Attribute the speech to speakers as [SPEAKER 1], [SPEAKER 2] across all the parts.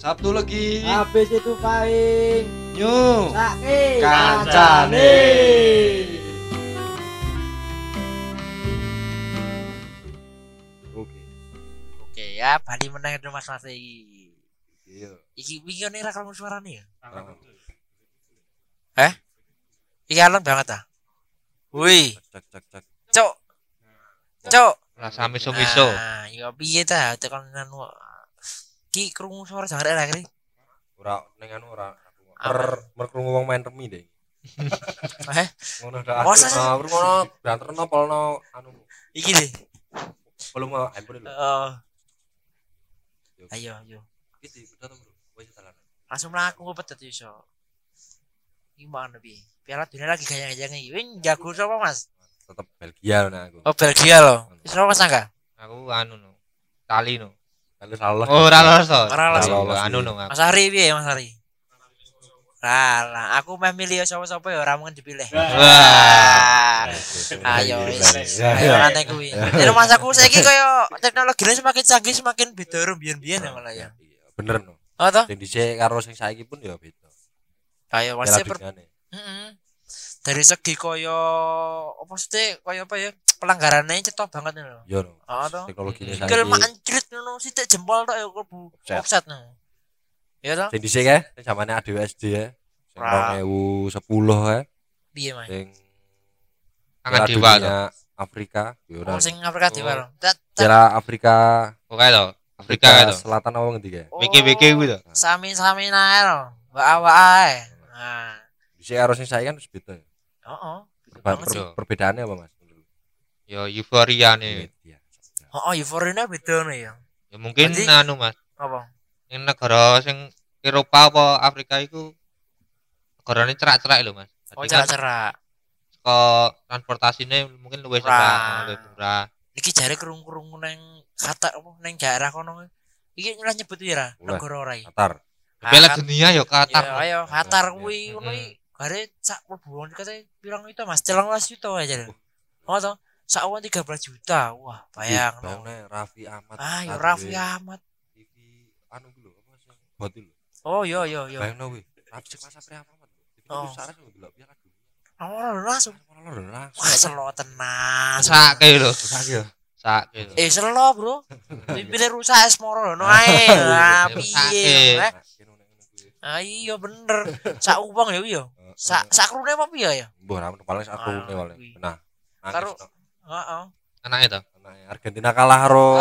[SPEAKER 1] Sabtu lagi.
[SPEAKER 2] Habis itu paling
[SPEAKER 1] Nyu.
[SPEAKER 2] sakit
[SPEAKER 1] Kancane. Oke.
[SPEAKER 3] Oke ya, Bali menang itu Mas Mas iki.
[SPEAKER 1] Iya.
[SPEAKER 3] Iki iki ngene ra krungu suarane ya.
[SPEAKER 1] Ah,
[SPEAKER 3] Iki alon banget ah. Wih,
[SPEAKER 1] Cek cek cek.
[SPEAKER 3] cok. Cok.
[SPEAKER 4] Rasa miso-miso.
[SPEAKER 3] Nah, ya piye ta tekan anu. Ki krungu suara jangan ra kiri.
[SPEAKER 1] Ora ning anu ora. Mer mer krungu wong main remi deh.
[SPEAKER 3] Eh,
[SPEAKER 1] Ngono dah.
[SPEAKER 3] Masa sih?
[SPEAKER 1] Nah, ngono banterno polno anu
[SPEAKER 3] iki deh.
[SPEAKER 1] belum mau handphone lho.
[SPEAKER 3] Oh. Ayo, ayo.
[SPEAKER 1] Iki betul bro. Wis jalan.
[SPEAKER 3] Langsung mlaku iso. Gimana bi? Piala dunia lagi gaya-gaya iki. Jago sapa Mas?
[SPEAKER 1] Tetep Belgia nah aku.
[SPEAKER 3] Oh, Belgia loh. Wis ora Mas Angga?
[SPEAKER 4] Aku anu no. Tali no.
[SPEAKER 1] Kalau salah.
[SPEAKER 4] Oh, ora lolos to.
[SPEAKER 3] Ora lolos.
[SPEAKER 1] Ora lolos,
[SPEAKER 4] Anu
[SPEAKER 1] iya.
[SPEAKER 4] no.
[SPEAKER 3] Mas Ari piye Mas Ari? Lah, aku meh milih sapa-sapa ya ora mungkin dipilih.
[SPEAKER 4] Wah.
[SPEAKER 3] Ayo wis. Ayo nanti kuwi. Jadi mas aku saiki koyo teknologinya semakin canggih semakin beda karo biyen-biyen ya malah ya.
[SPEAKER 1] Iya, Bener no.
[SPEAKER 3] Oh toh?
[SPEAKER 1] Sing dhisik karo sing saiki pun ya beda.
[SPEAKER 3] Per
[SPEAKER 1] duniane.
[SPEAKER 3] Heeh. Dari segi koyo apa sih koyo apa ya pelanggarannya cetok banget nih loh.
[SPEAKER 1] Yo.
[SPEAKER 3] Oh toh?
[SPEAKER 1] Teknologi ini
[SPEAKER 3] Tinggal mak anjrit ngono sithik jempol tok ya klebu
[SPEAKER 1] Offset.
[SPEAKER 3] offset no. Ya toh?
[SPEAKER 1] Sing dhisik ya, sing zamane ADWSD ya. Sing. 2010 ya,
[SPEAKER 3] Piye Mas?
[SPEAKER 1] sing
[SPEAKER 4] Tangan
[SPEAKER 1] Piala
[SPEAKER 4] dewa to.
[SPEAKER 1] Afrika, yo ora.
[SPEAKER 3] Oh sing Afrika
[SPEAKER 4] Oh.
[SPEAKER 3] Dewa.
[SPEAKER 1] Piala Afrika
[SPEAKER 4] Oke to. Afrika
[SPEAKER 1] Afrika
[SPEAKER 4] to.
[SPEAKER 1] Selatan apa ngendi ya?
[SPEAKER 3] oh,
[SPEAKER 4] Wiki-wiki kuwi to.
[SPEAKER 3] Sami-sami nae lho. Mbak-mbak ae. Nah.
[SPEAKER 1] Dhisik karo sing saiki kan wis beda ya. Per-
[SPEAKER 3] banget
[SPEAKER 1] per- perbedaannya apa Mas?
[SPEAKER 4] Yo euforia nih.
[SPEAKER 1] Iya.
[SPEAKER 3] Oh, euforia beda nih ya.
[SPEAKER 4] Ya mungkin
[SPEAKER 3] Berarti-
[SPEAKER 4] anu Mas.
[SPEAKER 3] Apa?
[SPEAKER 4] Ing negara sing Eropa apa Afrika iku negarane cerak-cerak lho Mas.
[SPEAKER 3] Oh,
[SPEAKER 4] Jadi kan
[SPEAKER 3] cerak-cerak.
[SPEAKER 4] kok transportasine mungkin luwih
[SPEAKER 3] Murah.
[SPEAKER 4] luwih murah.
[SPEAKER 3] Iki jare kerung-kerung neng kata apa neng daerah kono. Iki nyulah nyebut ya negara ora iki.
[SPEAKER 1] Qatar.
[SPEAKER 4] Piala
[SPEAKER 3] Kat-
[SPEAKER 4] dunia yo Qatar.
[SPEAKER 3] Ya, ayo Qatar
[SPEAKER 1] Iya.
[SPEAKER 3] kuwi ngono iki. Gare sak mlebu kate pirang itu Mas, 13 juta aja. Oh toh, sak uang 13 juta. Wah, bayang. no.
[SPEAKER 1] Bayangnya Raffi Ahmad.
[SPEAKER 3] Ah,
[SPEAKER 1] Tadi
[SPEAKER 3] Raffi Ahmad.
[SPEAKER 1] TV anu dulu apa sih? Bot dulu.
[SPEAKER 3] Oh, yo yo yo.
[SPEAKER 1] Bayangno wih. Raffi sing pas Raffi Ahmad.
[SPEAKER 3] Oh.
[SPEAKER 1] besar sing delok Piala Dunia.
[SPEAKER 3] Oh, langsung.
[SPEAKER 1] Lho langsung.
[SPEAKER 3] Wah, selo tenan.
[SPEAKER 4] Sake lho.
[SPEAKER 1] Besar ya.
[SPEAKER 4] Lho.
[SPEAKER 3] Eh, selo, Bro. Pimpinnya rusak es moro no ae. Ah, piye. Eh, Ah iya bener. Sak uang ya iya. Sak sak krune apa piye ya?
[SPEAKER 1] Mbah ra paling sak
[SPEAKER 3] Ah,
[SPEAKER 1] paling. Nah.
[SPEAKER 3] Karo- Heeh.
[SPEAKER 4] Anake to.
[SPEAKER 1] Argentina kalah karo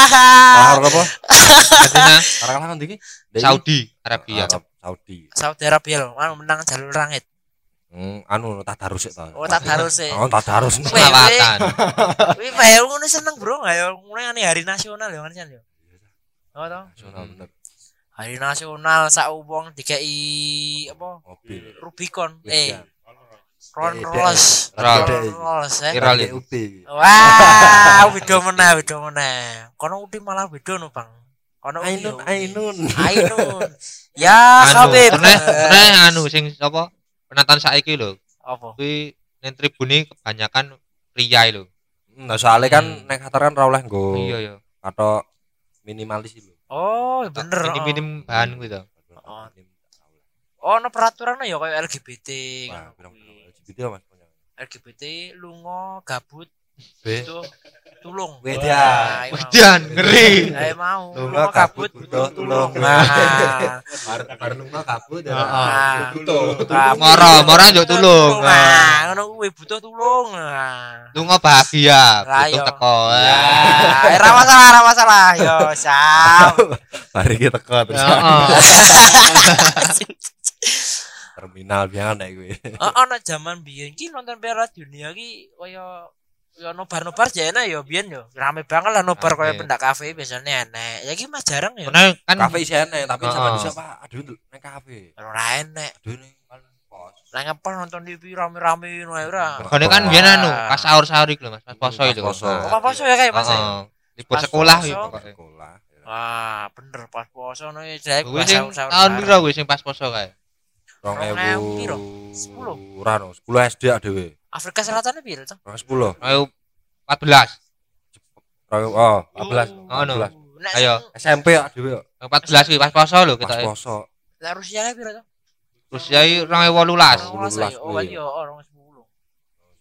[SPEAKER 1] kalah karo apa?
[SPEAKER 4] Argentina
[SPEAKER 1] Kalah kalah ngendi iki?
[SPEAKER 4] Saudi Arabia.
[SPEAKER 1] Arab Saudi.
[SPEAKER 3] Saudi Arabia anu menang jalur langit.
[SPEAKER 1] Hmm, anu tadarus to.
[SPEAKER 3] Oh, tadarus sik.
[SPEAKER 1] Oh, tadarus.
[SPEAKER 3] Weh,
[SPEAKER 4] Selawatan.
[SPEAKER 3] Wih, bae ngono seneng, Bro. Ayo ngene hari nasional ya kan yo. Oh toh,
[SPEAKER 1] Nasional bener.
[SPEAKER 3] Hari nasional sak wong dikei apa?
[SPEAKER 1] Mobil.
[SPEAKER 3] Rubicon.
[SPEAKER 1] Iya.
[SPEAKER 3] Eh, Ron Rolls.
[SPEAKER 1] Ron.
[SPEAKER 3] Ron Rolls eh.
[SPEAKER 4] Kira- Viral
[SPEAKER 1] UP.
[SPEAKER 3] Wah, beda meneh, beda meneh. Kono udah malah beda no, Bang. Kono
[SPEAKER 1] Ainun, Ainun.
[SPEAKER 3] Ainun. Ya,
[SPEAKER 4] Anu,
[SPEAKER 3] Habib.
[SPEAKER 4] pernah pernah anu sing apa? Penonton saiki lho.
[SPEAKER 3] Apa?
[SPEAKER 4] Kuwi ning tribune kebanyakan pria lho.
[SPEAKER 1] Nah, soalnya kan
[SPEAKER 4] Hmm.
[SPEAKER 1] nek Qatar kan ora oleh nggo
[SPEAKER 4] Iya ya.
[SPEAKER 1] atau minimalis lho.
[SPEAKER 3] Oh, bener.
[SPEAKER 4] Minim-minim bahan kuwi to.
[SPEAKER 3] Oh. Oh, no peraturan ya kayak LGBT.
[SPEAKER 1] Wah. LGBT Mas.
[SPEAKER 3] LGBT lunga gabut itu tulung.
[SPEAKER 1] Wedan.
[SPEAKER 3] Nah.
[SPEAKER 4] Wedan ngeri.
[SPEAKER 3] Ayo mau.
[SPEAKER 1] Lunga
[SPEAKER 3] gabut, butuh tulung. Nah,
[SPEAKER 1] Bar bar lunga kabut ya.
[SPEAKER 3] Ah.
[SPEAKER 1] Butuh.
[SPEAKER 4] Moro, moro njuk tulung.
[SPEAKER 3] Nah, ngono kuwi butuh tulung. Nah.
[SPEAKER 4] Lunga bahagia,
[SPEAKER 3] Lah,
[SPEAKER 4] butuh
[SPEAKER 3] yo.
[SPEAKER 4] teko.
[SPEAKER 3] Ya, eh, ra masalah, ra masalah. Yo, sam.
[SPEAKER 1] Mari kita teko terus.
[SPEAKER 4] Heeh.
[SPEAKER 1] Terminal biasa nek kuwi.
[SPEAKER 3] Oh, ono zaman biyen ki nonton Piala Dunia ki kaya ya nobar-nobar jane ya biyen yo. Rame banget lah nobar kaya
[SPEAKER 4] Rame.
[SPEAKER 3] pendak kafe biasanya enek. Ya mas jarang ya.
[SPEAKER 4] Karena kan
[SPEAKER 1] Kafe isi enek, tapi sama bisa Pak. Aduh, nek kafe.
[SPEAKER 3] Ora enek.
[SPEAKER 1] Aduh pos.
[SPEAKER 3] Lah ngapa nonton TV rame-rame ngono ora.
[SPEAKER 4] Karena kan biyen anu pas sahur-sahur lho Mas, pas poso
[SPEAKER 1] Pas
[SPEAKER 4] itu.
[SPEAKER 1] poso.
[SPEAKER 3] Oh, apa poso ya kayak Mas? ya?
[SPEAKER 4] Heeh. Libur
[SPEAKER 3] Pas
[SPEAKER 4] sekolah
[SPEAKER 1] Pas
[SPEAKER 4] pokoke.
[SPEAKER 1] sekolah. ya.
[SPEAKER 3] Wah, bener pas poso no ya jek
[SPEAKER 4] Kuwi sing tahun piro kuwi sing pas poso kae?
[SPEAKER 1] Rong
[SPEAKER 3] Rong ewu
[SPEAKER 1] ewu
[SPEAKER 3] piro? Sepuluh.
[SPEAKER 1] Ora no, 10 SD dhewe.
[SPEAKER 3] Afrika Selatan to?
[SPEAKER 1] Rong 10.
[SPEAKER 4] Ayo 14.
[SPEAKER 1] Rong oh, 14.
[SPEAKER 4] Oh, no.
[SPEAKER 1] 14.
[SPEAKER 3] Nek
[SPEAKER 4] Ayo.
[SPEAKER 1] SMP dhewe.
[SPEAKER 4] 14 kuwi pas poso lho
[SPEAKER 1] pas
[SPEAKER 4] kita.
[SPEAKER 1] poso
[SPEAKER 3] Lah Rusia piro to?
[SPEAKER 4] Rusia iki 2018.
[SPEAKER 3] Oh,
[SPEAKER 1] Rusia
[SPEAKER 3] oh
[SPEAKER 1] kuwi.
[SPEAKER 3] iya, orang 10.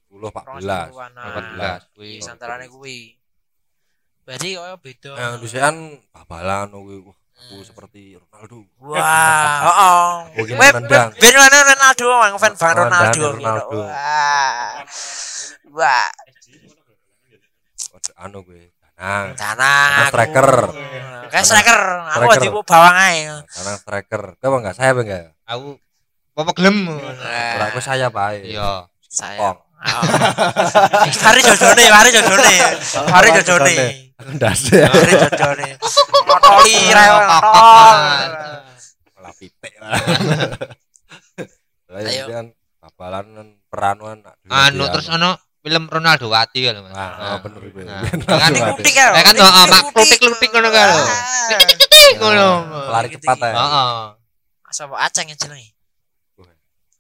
[SPEAKER 1] 10
[SPEAKER 3] 14
[SPEAKER 1] 14
[SPEAKER 4] 14 kuwi.
[SPEAKER 3] Santarane kuwi. Berarti koyo beda.
[SPEAKER 1] yang disian babalan kuwi wah aku
[SPEAKER 3] Hmm.
[SPEAKER 1] seperti Ronaldo
[SPEAKER 3] Wah, heeh.
[SPEAKER 1] Mungkin
[SPEAKER 3] Web
[SPEAKER 1] menendang.
[SPEAKER 3] ben mana Ronaldo mang fan fan
[SPEAKER 1] Oh,
[SPEAKER 3] Ronaldo.
[SPEAKER 1] Ronaldo.
[SPEAKER 3] Wah. Wah,
[SPEAKER 1] Waduh, anu gue danang
[SPEAKER 3] tanang.
[SPEAKER 1] Tanang striker.
[SPEAKER 3] Kayak striker, aku di bawang ae.
[SPEAKER 1] danang striker kau enggak saya apa enggak
[SPEAKER 4] Aku apa gelem?
[SPEAKER 1] Ora aku saya pak
[SPEAKER 4] Iya.
[SPEAKER 3] Saya. Hari jodone, hari jodone. Hari jodone.
[SPEAKER 1] aku ndase
[SPEAKER 3] Hari jodone. Ngotoli ra ngotol.
[SPEAKER 1] malah pitik lah lah
[SPEAKER 3] Ayo.
[SPEAKER 1] kan babalan peranuan
[SPEAKER 4] Anu terus ono film Ronaldo Wati kan Mas.
[SPEAKER 1] ah oh, bener gue
[SPEAKER 4] Nah.
[SPEAKER 3] Kan kutik ya.
[SPEAKER 4] Ya kan, mak klutik-klutik ngono kan. ngono.
[SPEAKER 1] lari cepat ya
[SPEAKER 4] Heeh.
[SPEAKER 3] Sapa aceng yang jenenge?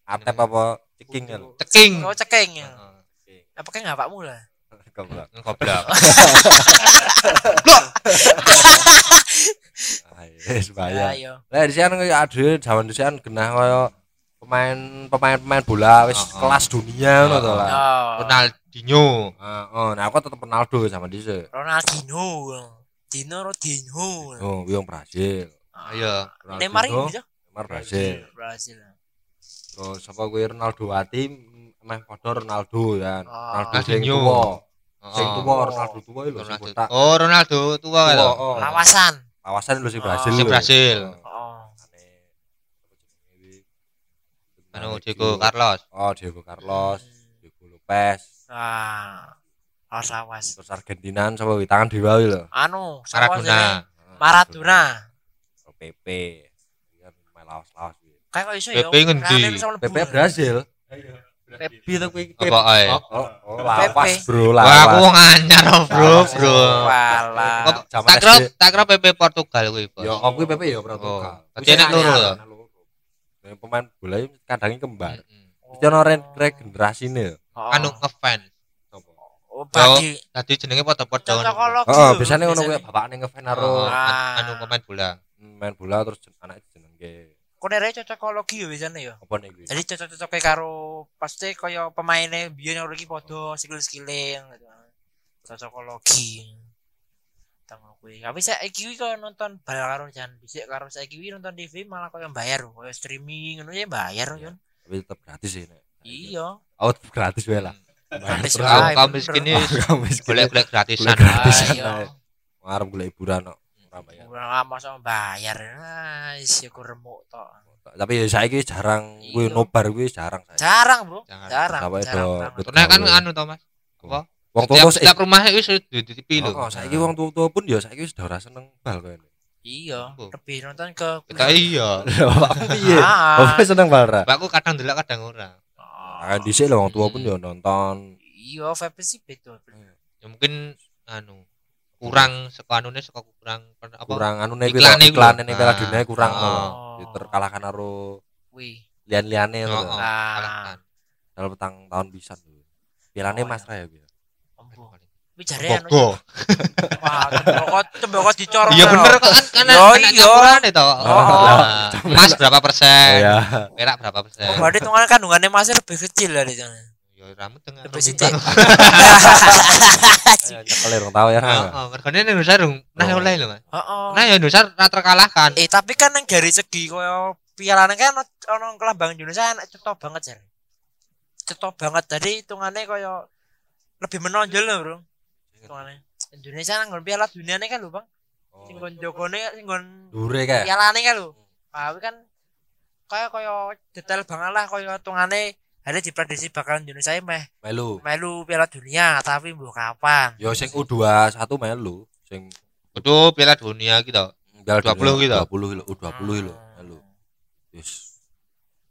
[SPEAKER 1] atep apa ceking kan
[SPEAKER 4] Ceking.
[SPEAKER 3] Oh ceking.
[SPEAKER 4] Heeh.
[SPEAKER 3] Apa kayak ngapakmu lah?
[SPEAKER 1] goblok
[SPEAKER 4] Goblok.
[SPEAKER 1] ah yes bahaya
[SPEAKER 3] Ayo.
[SPEAKER 1] lah di sana ada zaman di sana genah kaya pemain pemain pemain bola wis
[SPEAKER 4] Oh, oh.
[SPEAKER 1] kelas dunia ngono to lah
[SPEAKER 3] Oh.
[SPEAKER 4] Ronaldinho.
[SPEAKER 1] Ah, oh nah aku tetep Ronaldo sama dia
[SPEAKER 3] Ronaldinho. Dino Rodinho.
[SPEAKER 1] oh yang Brasil
[SPEAKER 4] Ayo.
[SPEAKER 1] Ronaldinho,
[SPEAKER 3] Neymar bisa?
[SPEAKER 1] Neymar Brasil
[SPEAKER 3] Brasil.
[SPEAKER 1] Terus apa gue Ronaldo Wati meh padha Ronaldo ya
[SPEAKER 3] Oh.
[SPEAKER 1] Ronaldo sing tuwa sing tuwa Ronaldo tuwa lho sing
[SPEAKER 4] Ronaldo.
[SPEAKER 1] botak
[SPEAKER 4] Oh, Ronaldo tua
[SPEAKER 1] Tuwa,
[SPEAKER 4] lho.
[SPEAKER 1] oh.
[SPEAKER 3] Lawasan.
[SPEAKER 1] kawasan lho sing Brasil
[SPEAKER 4] Sing. Brasil.
[SPEAKER 1] Oh.
[SPEAKER 3] Oh.
[SPEAKER 4] Anu Diego Carlos.
[SPEAKER 1] oh Diego Carlos Diego Lopez
[SPEAKER 3] Ah. Awas awas.
[SPEAKER 1] terus Argentina sapa wi tangan wi lho
[SPEAKER 3] Anu?
[SPEAKER 4] Maradona.
[SPEAKER 3] Maradona.
[SPEAKER 1] Oh, PP kan main lawas-lawas wi
[SPEAKER 3] Kayak kok iso ya.
[SPEAKER 4] Pepe ngendi?
[SPEAKER 1] PP Brasil PP to kuwi PP
[SPEAKER 4] Apa ae?
[SPEAKER 1] oh, oh, oh, lawas bro
[SPEAKER 4] Wah, aku
[SPEAKER 1] lawas
[SPEAKER 4] wong anyar oh, bro, bro.
[SPEAKER 3] Walah.
[SPEAKER 4] Kok- Tak kira
[SPEAKER 1] SD.
[SPEAKER 4] tak kira PP Portugal kuwi, Bos.
[SPEAKER 1] Ya, aku PP ya Portugal.
[SPEAKER 4] Oh. Berarti enek loro
[SPEAKER 1] pemain bola ini kadang kembar. Itu ono ren regenerasine.
[SPEAKER 3] Oh.
[SPEAKER 4] Anu ngefans.
[SPEAKER 3] Oh, bagi
[SPEAKER 4] Tadi jenenge padha-padha.
[SPEAKER 1] Heeh,
[SPEAKER 3] lho,
[SPEAKER 1] biasanya ngono kuwi bapakne ngefan karo
[SPEAKER 4] Oh,
[SPEAKER 3] Ah.
[SPEAKER 4] an- anu pemain bola.
[SPEAKER 1] main bola terus anake jenenge
[SPEAKER 3] Konere cocokologi ya biasanya ya.
[SPEAKER 1] apa nih?
[SPEAKER 3] Jadi cocok-cocoknya karo pasti kaya pemainnya biyen yang lagi podo skill-skilling gitu. Cocokologi. Tang kuwi. Tapi saya iki kok nonton bal karo jan dhisik karo saiki kuwi nonton TV malah kaya bayar kaya streaming ngono ya bayar kan.
[SPEAKER 1] Tapi tetap gratis nek.
[SPEAKER 3] Iya.
[SPEAKER 1] Tetep gratis wae lah.
[SPEAKER 3] Gratis wae.
[SPEAKER 4] Kaum kaum
[SPEAKER 3] bener.
[SPEAKER 4] miskin ini
[SPEAKER 1] Kamu miskin.
[SPEAKER 4] golek-golek gratisan.
[SPEAKER 1] Gratisan.
[SPEAKER 3] Iya.
[SPEAKER 1] Ngarep golek hiburan kok. Ora bayar.
[SPEAKER 3] Ora lama sama bayar. Ah, is ya ku remuk tok.
[SPEAKER 1] Tapi ya saiki jarang kuwi
[SPEAKER 3] Iya.
[SPEAKER 1] nobar kuwi jarang saya.
[SPEAKER 3] Jarang, Bro.
[SPEAKER 4] Jarang.
[SPEAKER 3] Jarang. Jarang
[SPEAKER 1] do-
[SPEAKER 4] Karena kan anu to, Mas. Apa?
[SPEAKER 1] Wong
[SPEAKER 4] Setiap,
[SPEAKER 1] tua
[SPEAKER 4] setiap rumah wis di di TV lho.
[SPEAKER 1] Oh, saiki wong tua pun ya saiki wis ora seneng bal kok.
[SPEAKER 3] Iya, lebih nonton ke
[SPEAKER 4] Kita iya.
[SPEAKER 1] Piye?
[SPEAKER 3] Ah.
[SPEAKER 1] Bapak seneng bal ra?
[SPEAKER 4] Mbakku kadang delok kadang ora.
[SPEAKER 1] Ah, dhisik lho wong tua pun ya nonton.
[SPEAKER 3] Iya, vape sih beda.
[SPEAKER 4] Ya mungkin anu kurang saka anune saka kurang apa?
[SPEAKER 1] kurang anu nek
[SPEAKER 4] Iklane iku
[SPEAKER 1] iklan
[SPEAKER 4] lho.
[SPEAKER 1] nek Piala
[SPEAKER 4] Ah.
[SPEAKER 1] Dunia kurang
[SPEAKER 4] Oh.
[SPEAKER 1] loh. Terkalahkan karo
[SPEAKER 3] Wih,
[SPEAKER 1] lian-liane
[SPEAKER 4] Oh, oh,
[SPEAKER 3] Ah.
[SPEAKER 4] kalahkan.
[SPEAKER 1] Dalam petang tahun bisa lho. Pialane
[SPEAKER 3] Oh,
[SPEAKER 1] Mas
[SPEAKER 3] iya.
[SPEAKER 1] Ra ya kuwi.
[SPEAKER 3] ombo. Wih jare anu. Wah, tembokot tembokot dicorong.
[SPEAKER 4] Iya bener kok kan karena
[SPEAKER 3] Yo,
[SPEAKER 4] anak
[SPEAKER 3] iya.
[SPEAKER 4] campuran itu.
[SPEAKER 3] Oh.
[SPEAKER 4] Mas berapa
[SPEAKER 1] Oh
[SPEAKER 4] persen?
[SPEAKER 1] ya.
[SPEAKER 4] Perak berapa persen?
[SPEAKER 3] Oh, berarti tungan kandungannya masih lebih kecil di sana.
[SPEAKER 4] Rambut dengan
[SPEAKER 3] Lebih sithik.
[SPEAKER 1] Nyekel rong tau ya. Ra.
[SPEAKER 4] Oh, mergane ning Indonesia rung nah
[SPEAKER 1] Oh.
[SPEAKER 4] oleh lho, Mas.
[SPEAKER 3] Heeh.
[SPEAKER 4] Nah, ya Indonesia ra terkalahkan.
[SPEAKER 3] Eh, tapi kan yang dari segi koyo pialane kan ono kelambang Indonesia enak cetok banget jare. Cetok banget. Jadi hitungannya koyo lebih menonjol loh, Bro. Hitungannya. Indonesia nang piala dunia kan lho, Bang. Sing nggon jogone sing nggon
[SPEAKER 1] Dure kae.
[SPEAKER 3] pialane kan lho. Ah, kan kaya koyo detail banget lah koyo hitungane hari diprediksi bakal Indonesia meh
[SPEAKER 1] Melu.
[SPEAKER 3] melu piala dunia tapi mbok kapan.
[SPEAKER 1] Yo sing U21 melu, sing
[SPEAKER 4] Itu Piala Dunia gitu.
[SPEAKER 1] Piala
[SPEAKER 4] 20 gitu.
[SPEAKER 1] 20 lho, U20 lho.
[SPEAKER 3] Ah.
[SPEAKER 1] Melu. Wis.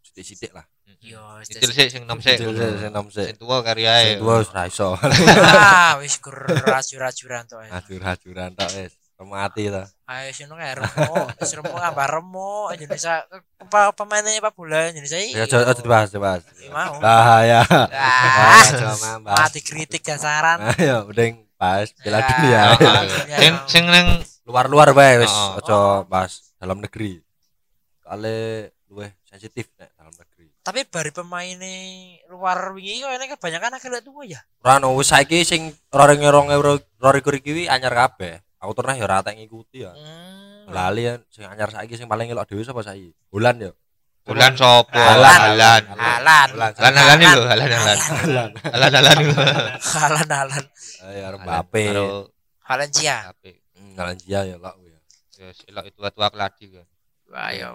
[SPEAKER 1] Sithik-sithik lah.
[SPEAKER 3] Yo,
[SPEAKER 4] Itu sih sing nom sih.
[SPEAKER 1] Sithik sih, sing nom sih.
[SPEAKER 4] Sing tua karyae.
[SPEAKER 1] Sing tua wis ra iso.
[SPEAKER 3] ah, wis ya.
[SPEAKER 1] Hajur-hajuran tok wis. Mati ta.
[SPEAKER 3] Ayo sino kae remo, remo gambar remo Indonesia apa pemainnya Pak bola Indonesia
[SPEAKER 1] Ya aja dibahas, dibahas.
[SPEAKER 3] Mau.
[SPEAKER 1] Bahaya.
[SPEAKER 3] Ah,
[SPEAKER 1] Coba
[SPEAKER 3] mati kritik dasaran.
[SPEAKER 1] Ayo, udah bahas Piala
[SPEAKER 3] Ya.
[SPEAKER 1] Dunia.
[SPEAKER 4] Ah, Sing sing nang
[SPEAKER 1] luar-luar bae wis
[SPEAKER 4] Oh.
[SPEAKER 1] aja bahas dalam negeri. Kale luwih sensitif nek dalam negeri.
[SPEAKER 3] Tapi bari pemainnya luar wingi kok ini kebanyakan akhirnya tua ya.
[SPEAKER 1] Ora ono wis saiki sing roring rong euro roring kuri kiwi anyar kabeh. Aku pernah ya ora tak ngikuti ya.
[SPEAKER 3] Hmm.
[SPEAKER 1] Lali ya sing anyar saiki sing paling elok dhewe sapa saiki? Bulan ya.
[SPEAKER 4] Bulan sopo?
[SPEAKER 3] Halan.
[SPEAKER 4] Halan.
[SPEAKER 3] Halan.
[SPEAKER 1] Bulan.
[SPEAKER 4] Halan halan itu, halan halan.
[SPEAKER 1] Bulan.
[SPEAKER 4] Halan halan itu.
[SPEAKER 3] Halan halan.
[SPEAKER 1] Ayo arep Mbappe.
[SPEAKER 4] Karo
[SPEAKER 3] Valencia.
[SPEAKER 4] Mbappe.
[SPEAKER 1] Hmm, Valencia ya kok ya.
[SPEAKER 4] Ya elok itu tua keladi kan.
[SPEAKER 3] Wah yo.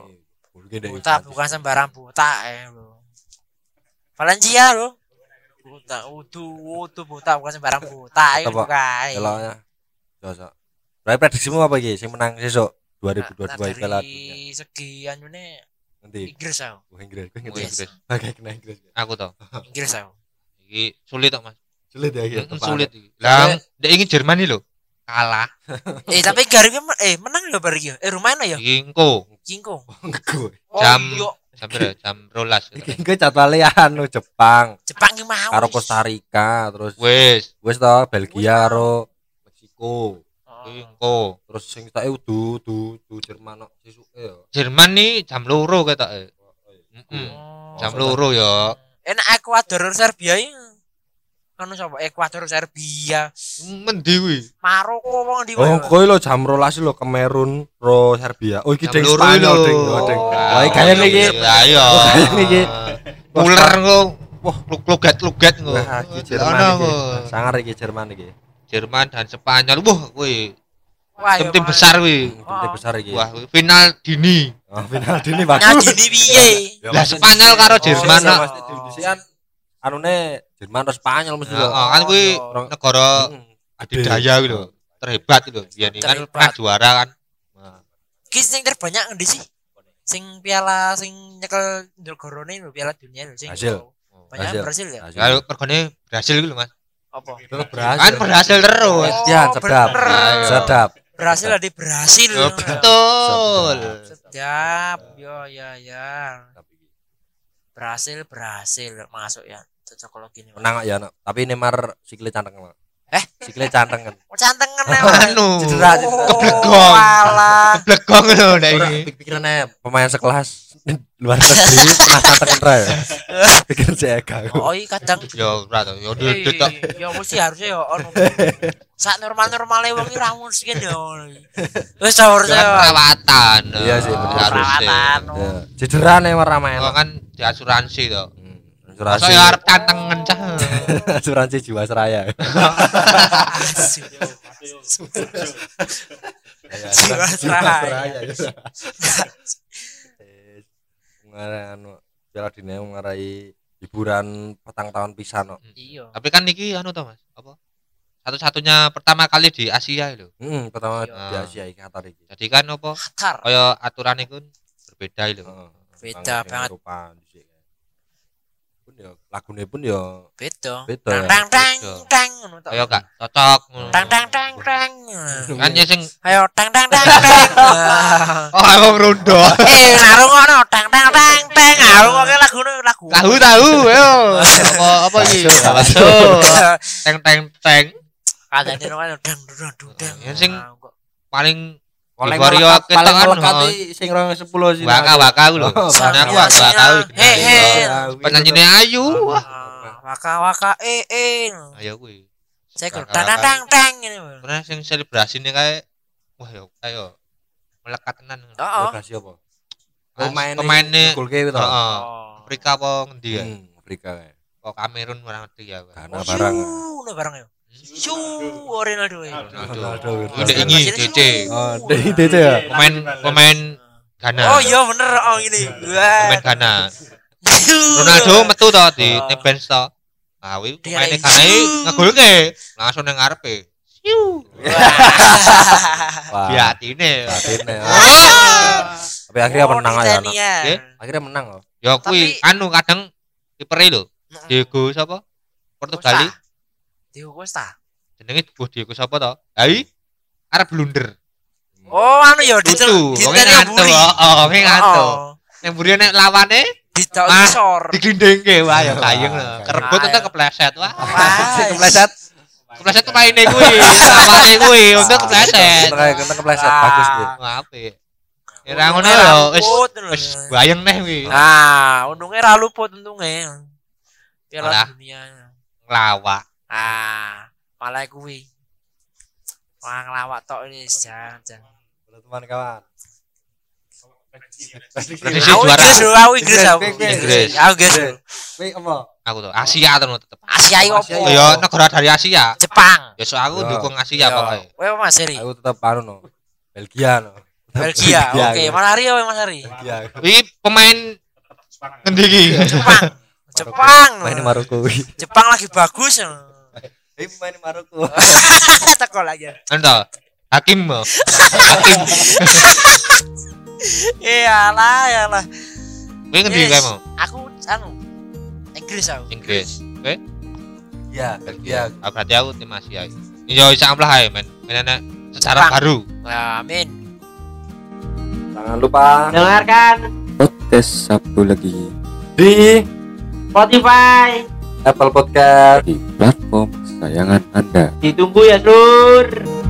[SPEAKER 1] Mungkin dari
[SPEAKER 3] Buta bukan sembarang buta eh bro. Valencia lo. Buta, udu, udu buta bukan sembarang buta ayo
[SPEAKER 1] Tetep, Pak.
[SPEAKER 3] buka.
[SPEAKER 1] Eloknya. Josok. Berarti prediksimu apa iki sing menang sesuk
[SPEAKER 3] Nah,
[SPEAKER 1] 2022 Piala Dunia?
[SPEAKER 3] dari segi anune
[SPEAKER 1] Nanti
[SPEAKER 3] Inggris aku.
[SPEAKER 1] oh, Inggris, gue
[SPEAKER 4] Oh,
[SPEAKER 1] ngerti.
[SPEAKER 4] Inggris.
[SPEAKER 1] Oke, kena Inggris.
[SPEAKER 4] Aku toh.
[SPEAKER 3] Inggris aku.
[SPEAKER 4] Iki sulit kok Mas.
[SPEAKER 1] Sulit ya gitu.
[SPEAKER 4] Mm, Sulit iki. Lah, ndek iki Jerman iki lho. Kalah.
[SPEAKER 3] eh tapi garingnya men- eh menang lho bari iki. Eh lumayan ya.
[SPEAKER 4] Iki engko
[SPEAKER 3] Kingko.
[SPEAKER 1] Gue.
[SPEAKER 3] Oh,
[SPEAKER 4] Jam-
[SPEAKER 3] iya.
[SPEAKER 4] jam berapa? Jam 12.
[SPEAKER 1] Iki gue jadwalnya anu Jepang
[SPEAKER 3] Jepang ki mau.
[SPEAKER 1] karo Costa Rica terus
[SPEAKER 4] Wes,
[SPEAKER 1] wis to Belgia karo Meksiko.
[SPEAKER 3] Oh.
[SPEAKER 4] iki engko.
[SPEAKER 1] Terus sing tak udu udu udu Jerman kok sisuke ya.
[SPEAKER 4] Jerman nih jam loro ketoke. Heeh.
[SPEAKER 3] Oh.
[SPEAKER 4] Jam loro ya.
[SPEAKER 3] Enak Ekuador Serbia iki. Anu sapa? Ekuador Serbia.
[SPEAKER 4] Mendi kuwi?
[SPEAKER 3] Maroko wong di
[SPEAKER 1] Oh, kowe lo jam 12 lo Kamerun ro Serbia. Oh, iki ding Spanyol ding, oh, ding.
[SPEAKER 4] Ah,
[SPEAKER 1] Wah, kaya niki.
[SPEAKER 4] Ayo.
[SPEAKER 1] Oh, kaya niki.
[SPEAKER 4] Ular kok. Wah, lugat-lugat kok.
[SPEAKER 1] Wah, iki Jerman
[SPEAKER 4] Ono
[SPEAKER 1] iki.
[SPEAKER 4] kok.
[SPEAKER 1] Sangar iki Jerman iki.
[SPEAKER 4] Jerman dan Spanyol. Wah, kuwi
[SPEAKER 3] Wah, ya,
[SPEAKER 4] tim-tim
[SPEAKER 3] Pak.
[SPEAKER 4] besar kuwi.
[SPEAKER 1] Tim besar iki.
[SPEAKER 4] Wah, kuwi final dini.
[SPEAKER 1] Oh, final dini
[SPEAKER 3] Nah,
[SPEAKER 1] bagus.
[SPEAKER 3] dini piye?
[SPEAKER 1] Ya,
[SPEAKER 4] Lah Spanyol karo
[SPEAKER 1] Oh,
[SPEAKER 4] Jerman
[SPEAKER 1] iya,
[SPEAKER 4] nak.
[SPEAKER 1] pasti diundisian anune Jerman atau Spanyol mesti
[SPEAKER 4] Heeh,
[SPEAKER 1] lho.
[SPEAKER 4] kan kuwi
[SPEAKER 1] Orang-
[SPEAKER 4] negara
[SPEAKER 1] Hmm.
[SPEAKER 4] adidaya kuwi lho. Terhebat lho. Biyen kan pernah juara kan. Nah,
[SPEAKER 3] Ki sing terbanyak ngendi sih? Sing piala sing nyekel negorone lho piala dunia lho sing.
[SPEAKER 1] Brasil.
[SPEAKER 3] Banyak
[SPEAKER 1] Brasil.
[SPEAKER 3] Ya.
[SPEAKER 4] Kalau pergone Brasil gitu Mas.
[SPEAKER 3] Apa?
[SPEAKER 1] Tetep
[SPEAKER 4] Kan
[SPEAKER 1] berhasil.
[SPEAKER 4] berhasil terus.
[SPEAKER 3] Oh,
[SPEAKER 1] Ya, sedap.
[SPEAKER 3] bener.
[SPEAKER 1] Sedap.
[SPEAKER 3] Brasil ada di Brasil.
[SPEAKER 4] Oh, betul.
[SPEAKER 3] Sedap. Yo ya ya. Brasil Brasil masuk ya. Cocokologi ini.
[SPEAKER 1] Menang kok ya. Tapi Neymar sikile canteng.
[SPEAKER 3] Eh?
[SPEAKER 1] Sikile canteng kan.
[SPEAKER 3] Oh, cantengan emang.
[SPEAKER 4] Anu.
[SPEAKER 1] Cedera, cedera.
[SPEAKER 4] Keblegong.
[SPEAKER 3] Walah.
[SPEAKER 4] Blegong lho nek
[SPEAKER 1] Ora
[SPEAKER 4] iki.
[SPEAKER 1] pikirannya pemain sekelas luar negeri pernah canteng ra ya. Pikiran saya Ega.
[SPEAKER 3] Oh, iya kadang
[SPEAKER 4] Yo ora to. Yo
[SPEAKER 3] Eh,
[SPEAKER 4] dudut tok.
[SPEAKER 3] ya mesti harusnya ya ono. Sak normal-normale wong iki ra mungkin ya. Wis harusnya.
[SPEAKER 4] Perawatan.
[SPEAKER 1] Iya sih.
[SPEAKER 3] Perawatan.
[SPEAKER 1] Cedera Neymar ra main.
[SPEAKER 4] Oh kan di asuransi to.
[SPEAKER 1] Asuransi.
[SPEAKER 4] ya arep cantengen cah.
[SPEAKER 1] Asuransi Jiwasraya.
[SPEAKER 3] Jiwasraya.
[SPEAKER 1] Ngarai anu Piala Dunia ngarai hiburan petang tahun pisan kok.
[SPEAKER 3] Iya.
[SPEAKER 4] Tapi kan iki anu to Mas. Apa? Satu-satunya pertama kali di Asia lho.
[SPEAKER 1] Hmm, pertama
[SPEAKER 3] Iya.
[SPEAKER 1] di Asia iki Qatar iki.
[SPEAKER 4] Jadi kan apa?
[SPEAKER 3] Qatar.
[SPEAKER 4] Kaya aturan iku berbeda lho.
[SPEAKER 1] Heeh.
[SPEAKER 3] Beda
[SPEAKER 1] Bang-
[SPEAKER 3] banget.
[SPEAKER 1] Eropa. Pun ya lagune pun ya
[SPEAKER 3] Beda.
[SPEAKER 1] Beda
[SPEAKER 3] Tang tang tang tang ngono.
[SPEAKER 4] Kaya gak cocok.
[SPEAKER 3] Tang tang tang tang.
[SPEAKER 4] Kan ya sing
[SPEAKER 3] Ayo tang tang tang tang.
[SPEAKER 4] Oh, emang rondo.
[SPEAKER 3] Eh, naruh ngono tang tang tang tang. Aku kok lagu lagu.
[SPEAKER 4] Tahu tahu, ayo. Apa apa iki? Masuk. Teng teng teng.
[SPEAKER 3] Kadane ngono dang dang dang.
[SPEAKER 4] Ya, sing-
[SPEAKER 3] Ah.
[SPEAKER 4] Paling ketok
[SPEAKER 1] paling
[SPEAKER 4] kan,
[SPEAKER 1] melekati sing 2010 sih.
[SPEAKER 4] waka waka lho.
[SPEAKER 1] Oh,
[SPEAKER 4] Soalnya aku
[SPEAKER 3] waka.
[SPEAKER 4] waka tahu.
[SPEAKER 3] He, he.
[SPEAKER 4] Penyanyinya Ayu.
[SPEAKER 3] Ah, Waka waka eh eh.
[SPEAKER 4] Ayo kuwi. Waka,
[SPEAKER 3] tang tang tang ngene.
[SPEAKER 4] Karena sing selebrasine kae wah yo ayo melekat tenan.
[SPEAKER 3] Heeh.
[SPEAKER 1] Lokasi apa?
[SPEAKER 4] Mas,
[SPEAKER 1] Pemainnya
[SPEAKER 4] pemainnya
[SPEAKER 1] gol ke itu.
[SPEAKER 4] Heeh.
[SPEAKER 3] Oh.
[SPEAKER 4] Afrika apa ngendi ya?
[SPEAKER 1] Hmm, Afrika kayak.
[SPEAKER 4] Kok Kamerun ora ngerti ya.
[SPEAKER 3] Oh,
[SPEAKER 1] barang.
[SPEAKER 3] shoo, no barang ya. Shoo, oh, Ronaldo ya.
[SPEAKER 1] Ronaldo.
[SPEAKER 4] Udah ini DC.
[SPEAKER 1] Oh, dari itu ya.
[SPEAKER 4] Pemain pemain Ghana.
[SPEAKER 3] Oh iya bener oh ini.
[SPEAKER 4] Pemain Ghana. Ronaldo metu to di bench to. Nah, kuwi pemain Ghana iki
[SPEAKER 3] "Shoo."
[SPEAKER 4] ngegolke langsung ning ngarepe. Siu.
[SPEAKER 1] Wah.
[SPEAKER 4] Di atine.
[SPEAKER 1] Batine.
[SPEAKER 3] Ah.
[SPEAKER 1] Tapi akhirnya
[SPEAKER 3] Oh,
[SPEAKER 1] menang.
[SPEAKER 4] Nggih.
[SPEAKER 1] Akhirnya menang loh.
[SPEAKER 4] Ya kuwi anu kadang kipere lho. Diego sapa? Portugali.
[SPEAKER 3] Diego Costa.
[SPEAKER 4] Jenenge Bu Diego sapa to? Hai. Arep blunder.
[SPEAKER 3] Oh anu ya di
[SPEAKER 4] Lucu.
[SPEAKER 3] di
[SPEAKER 4] Wonge ngantuk. Oh, wonge ngantuk. Yang buri nek lawane
[SPEAKER 3] Di tak
[SPEAKER 4] Ah.
[SPEAKER 3] sor.
[SPEAKER 4] diglindengke wah ya kayeng.
[SPEAKER 1] Ah,
[SPEAKER 4] Kerebut
[SPEAKER 3] kayeng.
[SPEAKER 4] entar kepleset wah.
[SPEAKER 3] Wah.
[SPEAKER 1] Sing kepleset.
[SPEAKER 4] Kepleset pemainnya kuwi, awake kuwi untuk kepleset.
[SPEAKER 1] Kena kena kepleset
[SPEAKER 3] Ah.
[SPEAKER 1] bagus kuwi.
[SPEAKER 4] Wah, apik. Ya ngono lho, wis wis bayang neh kuwi.
[SPEAKER 3] Nah, untungnya ra luput untungnya. Piala dunia.
[SPEAKER 4] Nglawak.
[SPEAKER 3] Ah, malah kuwi. Wah, ngelawak tok ini jangan jangan.
[SPEAKER 1] Teman kawan.
[SPEAKER 3] Aku
[SPEAKER 4] juara.
[SPEAKER 3] Inggris, dulu, aku Inggris aku.
[SPEAKER 4] Inggris.
[SPEAKER 3] Aku Inggris.
[SPEAKER 2] apa?
[SPEAKER 4] Aku tuh Asia terus tetep.
[SPEAKER 3] Asia iki
[SPEAKER 1] Asia
[SPEAKER 3] opo?
[SPEAKER 4] Yo negara dari Asia.
[SPEAKER 3] Jepang.
[SPEAKER 4] Besok aku
[SPEAKER 1] Yo.
[SPEAKER 4] dukung Asia
[SPEAKER 1] Yo.
[SPEAKER 4] pokoknya.
[SPEAKER 3] Kowe apa Mas Heri?
[SPEAKER 1] Aku tetap anu no. Belgia no.
[SPEAKER 3] Belgia. Oke,
[SPEAKER 1] aku.
[SPEAKER 3] Mas Hari ya Mas Hari.
[SPEAKER 1] Belgia.
[SPEAKER 4] Iki pemain ngendi iki?
[SPEAKER 3] Jepang. Jepang.
[SPEAKER 1] Main Maroko kuwi.
[SPEAKER 3] Jepang lagi bagus.
[SPEAKER 1] Eh main Maroko.
[SPEAKER 3] Teko lagi.
[SPEAKER 4] Ento. Hakim. Mo. Hakim.
[SPEAKER 3] Iyalah, iyalah.
[SPEAKER 4] Kuwi ngendi mau?
[SPEAKER 3] Aku anu Inggris aku.
[SPEAKER 4] Inggris. Oke.
[SPEAKER 1] Iya, Belgia.
[SPEAKER 4] Ah, berarti aku tim Asia. Yo isa amplah ae men. Mainnya secara baru.
[SPEAKER 3] Amin.
[SPEAKER 1] Jangan lupa
[SPEAKER 2] Dengarkan
[SPEAKER 5] podcast Sabtu lagi
[SPEAKER 1] di
[SPEAKER 2] Spotify.
[SPEAKER 1] Apple Podcast.
[SPEAKER 5] di platform kesayangan Anda.
[SPEAKER 2] Ditunggu ya, Sur.